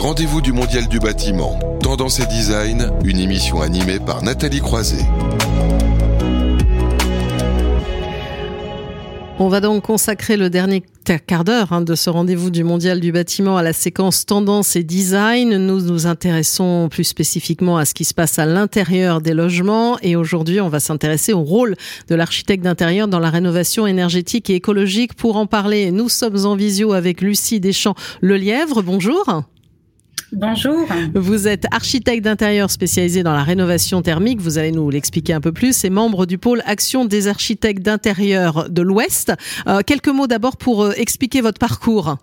rendez-vous du Mondial du bâtiment. Tendance et design, une émission animée par Nathalie Croiset. On va donc consacrer le dernier quart d'heure hein, de ce rendez-vous du Mondial du bâtiment à la séquence tendance et design. Nous nous intéressons plus spécifiquement à ce qui se passe à l'intérieur des logements et aujourd'hui on va s'intéresser au rôle de l'architecte d'intérieur dans la rénovation énergétique et écologique. Pour en parler, nous sommes en visio avec Lucie Deschamps-Lelièvre. Bonjour. Bonjour. Vous êtes architecte d'intérieur spécialisé dans la rénovation thermique. Vous allez nous l'expliquer un peu plus. Et membre du pôle Action des architectes d'intérieur de l'Ouest. Euh, quelques mots d'abord pour euh, expliquer votre parcours.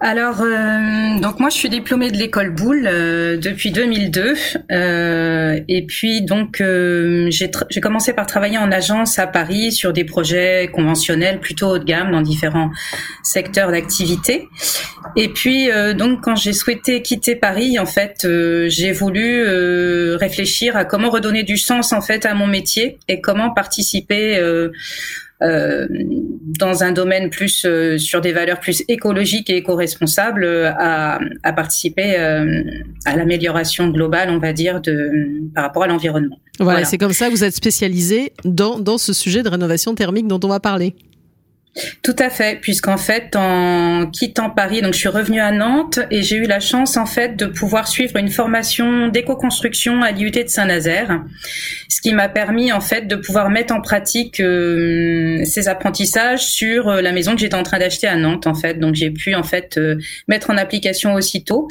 Alors, euh, donc moi, je suis diplômée de l'école Boulle euh, depuis 2002, euh, et puis donc euh, j'ai commencé par travailler en agence à Paris sur des projets conventionnels plutôt haut de gamme dans différents secteurs d'activité. Et puis donc quand j'ai souhaité quitter Paris, en fait, j'ai voulu réfléchir à comment redonner du sens en fait à mon métier et comment participer euh, dans un domaine plus euh, sur des valeurs plus écologiques et éco-responsables euh, à, à, participer à l'amélioration globale, on va dire, de par rapport à l'environnement. Voilà, voilà. c'est comme ça que vous êtes spécialisé dans, dans ce sujet de rénovation thermique dont on va parler. Tout à fait, puisqu'en fait, en quittant Paris, donc je suis revenue à Nantes et j'ai eu la chance en fait de pouvoir suivre une formation d'éco-construction à l'IUT de Saint-Nazaire, ce qui m'a permis en fait de pouvoir mettre en pratique euh, ces apprentissages sur euh, la maison que j'étais en train d'acheter à Nantes en fait. Donc j'ai pu en fait euh, mettre en application aussitôt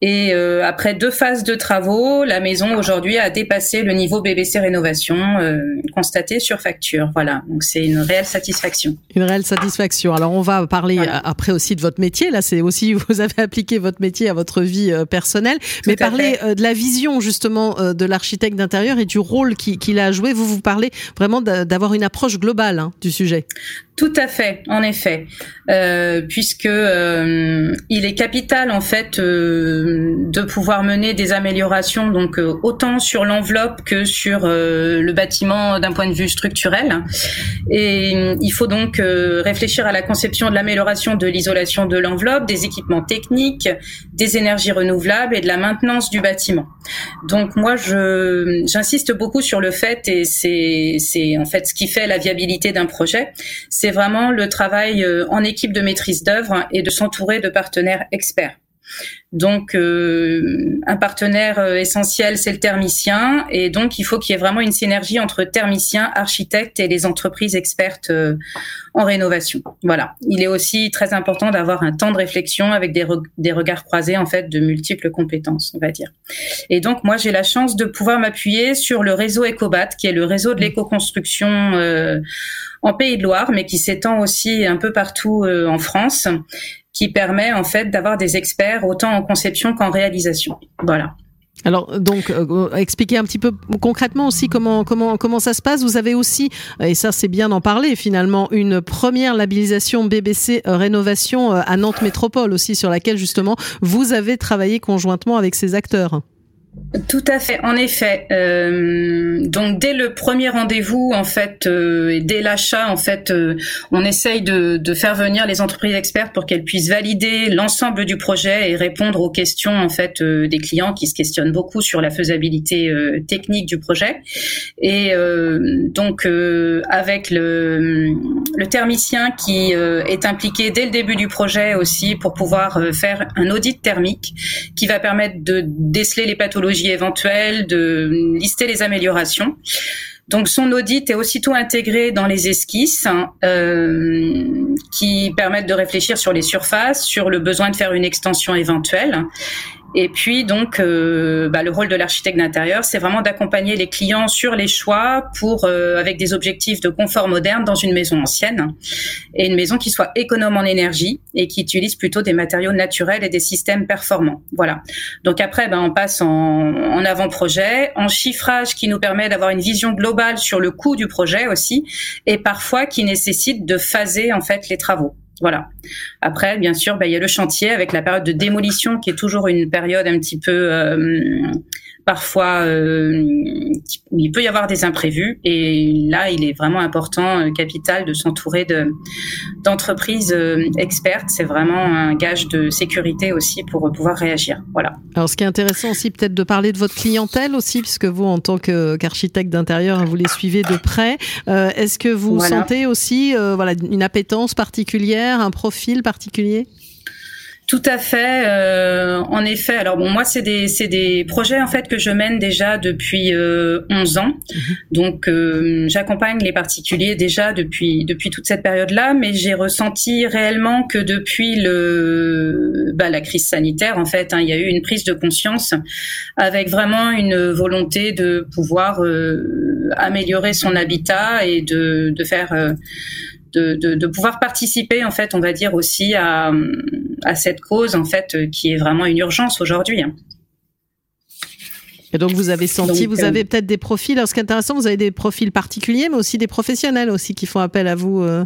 et euh, après deux phases de travaux, la maison aujourd'hui a dépassé le niveau BBC rénovation euh, constaté sur facture. Voilà, donc c'est une réelle satisfaction. Une réelle satisfaction. Alors on va parler Voilà. après aussi de votre métier. Là, c'est aussi vous avez appliqué votre métier à votre vie euh, personnelle, mais parler euh, de la vision justement euh, de l'architecte d'intérieur et du rôle qui- qu'il a à jouer. Vous vous parlez vraiment d'a- d'avoir une approche globale hein, du sujet. Tout à fait, en effet, euh, puisque euh, il est capital en fait euh, de pouvoir mener des améliorations donc euh, autant sur l'enveloppe que sur euh, le bâtiment d'un point de vue structurel. Et euh, il faut donc euh, réfléchir à la conception de l'amélioration de l'isolation de l'enveloppe, des équipements techniques, des énergies renouvelables et de la maintenance du bâtiment. Donc moi, je j'insiste beaucoup sur le fait et c'est c'est en fait ce qui fait la viabilité d'un projet, c'est vraiment le travail euh, en équipe de maîtrise d'œuvre et de s'entourer de partenaires experts. Donc, euh, un partenaire euh, essentiel, c'est le thermicien, et donc il faut qu'il y ait vraiment une synergie entre thermiciens, architectes et les entreprises expertes euh, en rénovation. Voilà. Il est aussi très important d'avoir un temps de réflexion avec des, des regards croisés en fait de multiples compétences, on va dire. Et donc moi j'ai la chance de pouvoir m'appuyer sur le réseau Ecobat, qui est le réseau de l'éco-construction euh, en Pays de Loire, mais qui s'étend aussi un peu partout euh, en France qui permet en fait d'avoir des experts autant conception qu'en réalisation. Voilà. Alors donc euh, expliquez un petit peu concrètement aussi comment comment comment ça se passe. Vous avez aussi et ça c'est bien d'en parler finalement une première labellisation BBC euh, rénovation euh, à Nantes Métropole aussi sur laquelle justement vous avez travaillé conjointement avec ces acteurs. Tout à fait, en effet. Euh, donc dès le premier rendez-vous, en fait, euh, dès l'achat, en fait, euh, on essaye de, de faire venir les entreprises expertes pour qu'elles puissent valider l'ensemble du projet et répondre aux questions en fait euh, des clients qui se questionnent beaucoup sur la faisabilité euh, technique du projet. Et euh, donc avec le, le thermicien qui est impliqué dès le début du projet aussi pour pouvoir faire un audit thermique qui va permettre de déceler les pathologies éventuelles, de lister les améliorations. Donc son audit est aussitôt intégré dans les esquisses hein, euh, qui permettent de réfléchir sur les surfaces, sur le besoin de faire une extension éventuelle. Et puis donc euh, bah, le rôle de l'architecte d'intérieur, c'est vraiment d'accompagner les clients sur les choix pour euh, avec des objectifs de confort moderne dans une maison ancienne et une maison qui soit économe en énergie et qui utilise plutôt des matériaux naturels et des systèmes performants. Voilà. Donc après, ben, on passe en, en avant-projet, en chiffrage qui nous permet d'avoir une vision globale sur le coût du projet aussi, et parfois qui nécessite de phaser en fait les travaux. Voilà. Après, bien sûr, ben, il y a le chantier avec la période de démolition qui est toujours une période un petit peu euh, parfois euh, il peut y avoir des imprévus. Et là il est vraiment important euh, capital de s'entourer de d'entreprises euh, expertes. C'est vraiment un gage de sécurité aussi pour pouvoir réagir. Voilà. Alors ce qui est intéressant aussi peut-être de parler de votre clientèle aussi puisque vous en tant qu'architecte d'intérieur vous les suivez de près. Est-ce que vous sentez aussi voilà une appétence particulière un profil particulier? Tout à fait. Euh, en effet. Alors bon, moi, c'est des c'est des projets en fait que je mène déjà depuis euh, 11 ans. Mhm. Donc, euh, j'accompagne les particuliers déjà depuis depuis toute cette période-là, mais j'ai ressenti réellement que depuis le bah, la crise sanitaire, en fait, hein, il y a eu une prise de conscience avec vraiment une volonté de pouvoir euh, améliorer son habitat et de de faire euh, de, de, de, pouvoir participer en fait on va dire aussi à, à cette cause en fait euh, qui est vraiment une urgence aujourd'hui. Hein. Et donc vous avez senti, vous avez euh, peut-être des profils. Alors ce qui est intéressant, vous avez des profils particuliers, mais aussi des professionnels aussi qui font appel à vous. Euh.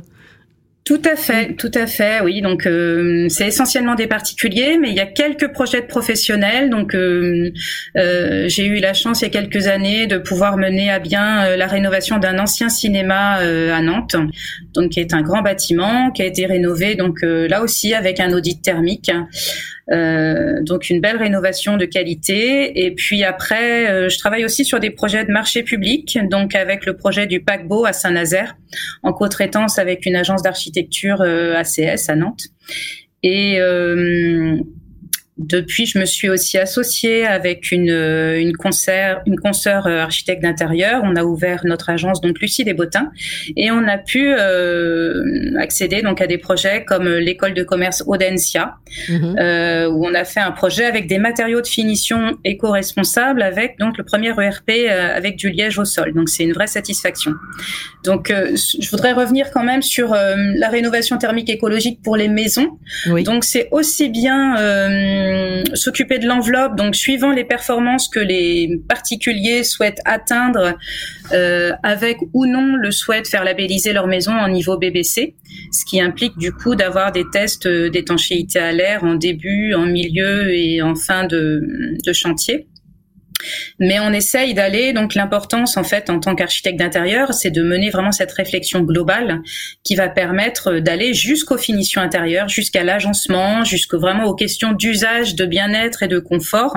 Tout à fait, tout à fait, oui. Donc euh, c'est essentiellement des particuliers, mais il y a quelques projets de professionnels. Donc euh, euh, j'ai eu la chance il y a quelques années de pouvoir mener à bien la rénovation d'un ancien cinéma à Nantes, donc qui est un grand bâtiment qui a été rénové. Donc là aussi avec un audit thermique. Euh, donc une belle rénovation de qualité. Et puis après, euh, je travaille aussi sur des projets de marché public, donc avec le projet du paquebot à Saint-Nazaire, en co-traitance avec une agence d'architecture euh, ACS à Nantes. Et depuis, je me suis aussi associée avec une, une concert, une consoeur euh, architecte d'intérieur. On a ouvert notre agence donc Lucie des Bottins et on a pu euh, accéder donc à des projets comme l'école de commerce Audencia, mhm. euh, où on a fait un projet avec des matériaux de finition éco-responsables avec donc le premier ERP euh, avec du liège au sol. Donc c'est une vraie satisfaction. Donc euh, je voudrais revenir quand même sur la rénovation thermique écologique pour les maisons. Oui. Donc c'est aussi bien euh, s'occuper de l'enveloppe, donc suivant les performances que les particuliers souhaitent atteindre, euh, avec ou non le souhait de faire labelliser leur maison en niveau BBC, ce qui implique du coup d'avoir des tests d'étanchéité à l'air en début, en milieu et en fin de chantier. Mais on essaye d'aller, donc l'importance en fait en tant qu'architecte d'intérieur, c'est de mener vraiment cette réflexion globale qui va permettre d'aller jusqu'aux finitions intérieures, jusqu'à l'agencement, jusqu'au vraiment aux questions d'usage, de bien-être et de confort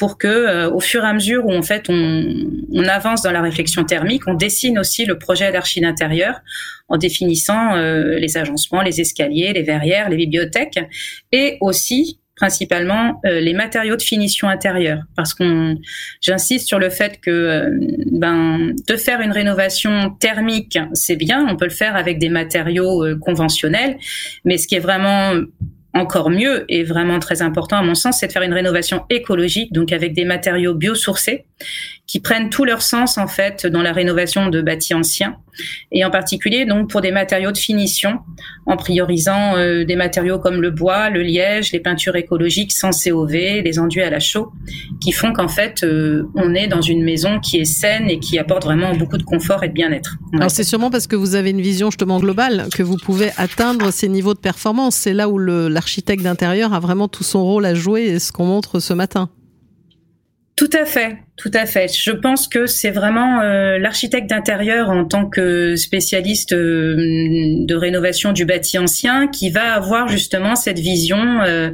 pour que euh, au fur et à mesure où en fait on, avance dans la réflexion thermique, on dessine aussi le projet d'archi d'intérieur en définissant euh, les agencements, les escaliers, les verrières, les bibliothèques et aussi principalement euh, les matériaux de finition intérieure. Parce qu'on j'insiste sur le fait que euh, ben de faire une rénovation thermique c'est bien on peut le faire avec des matériaux euh, conventionnels. Mais ce qui est vraiment encore mieux et vraiment très important à mon sens, c'est de faire une rénovation écologique, donc avec des matériaux biosourcés qui prennent tout leur sens en fait dans la rénovation de bâtis anciens et en particulier donc pour des matériaux de finition en priorisant euh, des matériaux comme le bois, le liège, les peintures écologiques sans COV, les enduits à la chaux qui font qu'en fait euh, on est dans une maison qui est saine et qui apporte vraiment beaucoup de confort et de bien-être. Alors c'est sûrement parce que vous avez une vision justement globale que vous pouvez atteindre ces niveaux de performance. C'est là où l'architecte d'intérieur a vraiment tout son rôle à jouer et ce qu'on montre ce matin. Tout à fait, tout à fait. Je pense que c'est vraiment euh, l'architecte d'intérieur en tant que spécialiste euh, de rénovation du bâti ancien qui va avoir justement cette vision euh,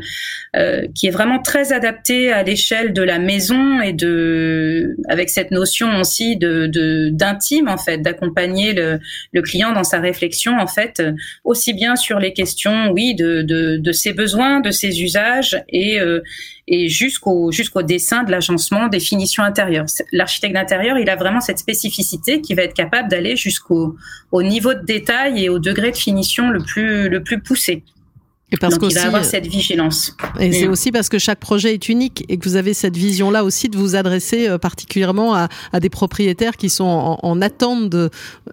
qui est vraiment très adaptée à l'échelle de la maison et de avec cette notion aussi de d'intime en fait, d'accompagner le, le, client dans sa réflexion en fait, aussi bien sur les questions oui de de, de ses besoins, de ses usages et et jusqu'au jusqu'au dessin de l'agencement des finitions L'architecte d'intérieur, il a vraiment cette spécificité qui va être capable d'aller jusqu'au au niveau de détail et au degré de finition le plus le plus poussé. Et parce Donc, il va avoir cette vigilance. Et c'est mm. aussi parce que chaque projet est unique et que vous avez cette vision-là aussi de vous adresser euh, particulièrement à, à des propriétaires qui sont en, en attente de,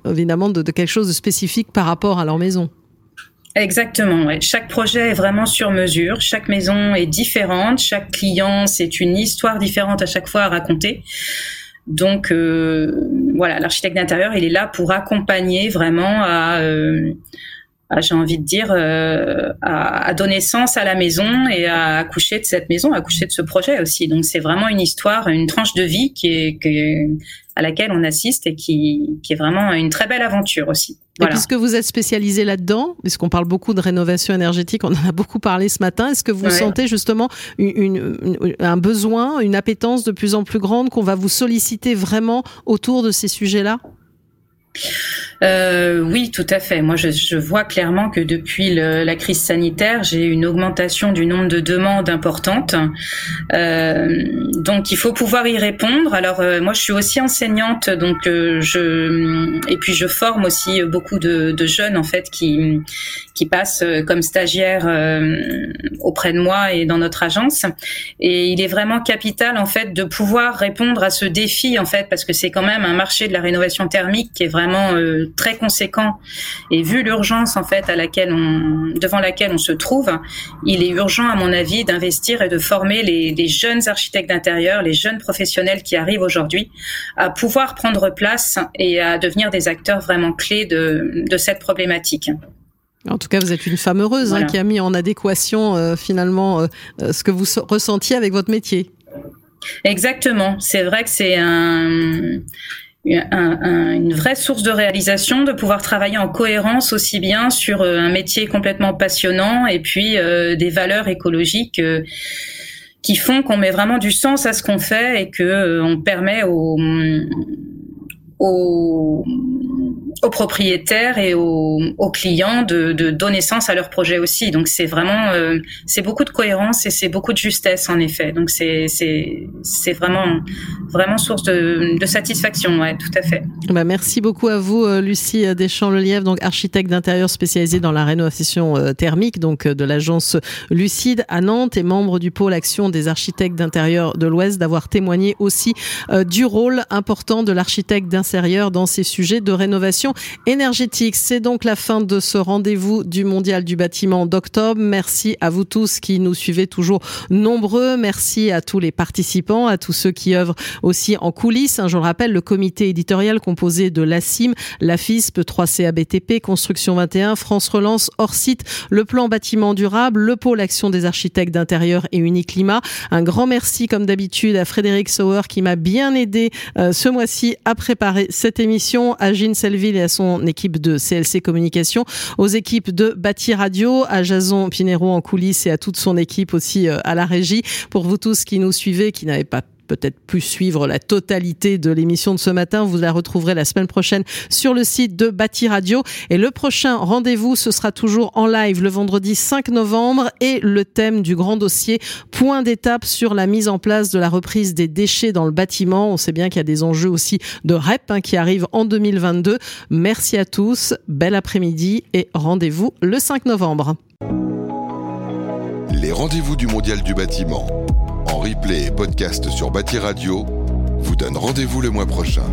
évidemment de, de quelque chose de spécifique par rapport à leur maison. Exactement. Chaque projet est vraiment sur mesure. Chaque maison est différente. Chaque client, c'est une histoire différente à chaque fois à raconter. Donc euh, voilà, l'architecte d'intérieur, il est là pour accompagner vraiment à, euh, j'ai envie de dire, à, donner sens à la maison et à accoucher de cette maison, à accoucher de ce projet aussi. Donc c'est vraiment une histoire, une tranche de vie qui est, qui à laquelle on assiste et qui, qui est vraiment une très belle aventure aussi. Et puisque vous êtes spécialisé là-dedans, puisqu'on parle beaucoup de rénovation énergétique, on en a beaucoup parlé ce matin, est-ce que vous sentez justement une, un besoin, une appétence de plus en plus grande qu'on va vous solliciter vraiment autour de ces sujets-là? Euh, oui, tout à fait. Moi, je, je vois clairement que depuis le, la crise sanitaire, j'ai une augmentation du nombre de demandes importantes. Euh, donc, il faut pouvoir y répondre. Alors, euh, moi, je suis aussi enseignante, donc euh, je et puis je forme aussi beaucoup de, de jeunes en fait qui qui passent euh, comme stagiaires auprès de moi et dans notre agence. Et il est vraiment capital en fait de pouvoir répondre à ce défi en fait parce que c'est quand même un marché de la rénovation thermique qui est vraiment très conséquent et vu l'urgence en fait à laquelle on, devant laquelle on se trouve, il est urgent à mon avis d'investir et de former les, les jeunes architectes d'intérieur, les jeunes professionnels qui arrivent aujourd'hui à pouvoir prendre place et à devenir des acteurs vraiment clés de, de cette problématique. En tout cas, vous êtes une femme heureuse hein, qui a mis en adéquation euh, finalement euh, euh, ce que vous ressentiez avec votre métier. Exactement. C'est vrai que c'est un, une vraie source de réalisation de pouvoir travailler en cohérence aussi bien sur euh, un métier complètement passionnant et puis euh, des valeurs écologiques euh, qui font qu'on met vraiment du sens à ce qu'on fait et que on permet aux, aux aux propriétaires et aux, clients de, donner sens à leur projet aussi. Donc c'est vraiment euh, c'est beaucoup de cohérence et c'est beaucoup de justesse en effet. Donc c'est c'est vraiment vraiment source de, de satisfaction. Ouais, tout à fait. Bah merci beaucoup à vous euh, Lucie Deschamps-Lelièvre, donc architecte d'intérieur spécialisée dans la rénovation euh, thermique, donc de l'agence Lucide à Nantes et membre du pôle action des architectes d'intérieur de l'Ouest, d'avoir témoigné aussi du rôle important de l'architecte d'intérieur dans ces sujets de rénovation énergétique. C'est donc la fin de ce rendez-vous du Mondial du bâtiment d'octobre. Merci à vous tous qui nous suivez toujours nombreux. Merci à tous les participants, à tous ceux qui œuvrent aussi en coulisses. Je le rappelle, le comité éditorial composé de l'ACIM, la FISP, 3CABTP, Construction 21, France Relance, hors site, le plan bâtiment durable, le pôle action des architectes d'intérieur et Uniclimat. Un grand merci, comme d'habitude, à Frédéric Sauer qui m'a bien aidé euh, ce mois-ci à préparer cette émission, à Selville et à son équipe de CLC Communication, aux équipes de Bâti Radio, à Jason Pinero en coulisses et à toute son équipe aussi euh, à la régie. Pour vous tous qui nous suivez, qui n'avez pas peut-être plus suivre la totalité de l'émission de ce matin, vous la retrouverez la semaine prochaine sur le site de Bâti Radio. Et le prochain rendez-vous, ce sera toujours en live le vendredi 5 novembre et le thème du grand dossier, point d'étape sur la mise en place de la reprise des déchets dans le bâtiment. On sait bien qu'il y a des enjeux aussi de REP hein, qui arrivent en 2022. Merci à tous, bel après-midi et rendez-vous le 5 novembre. Les rendez-vous du Mondial du bâtiment en replay et podcast sur Bâti Radio vous donne rendez-vous le mois prochain.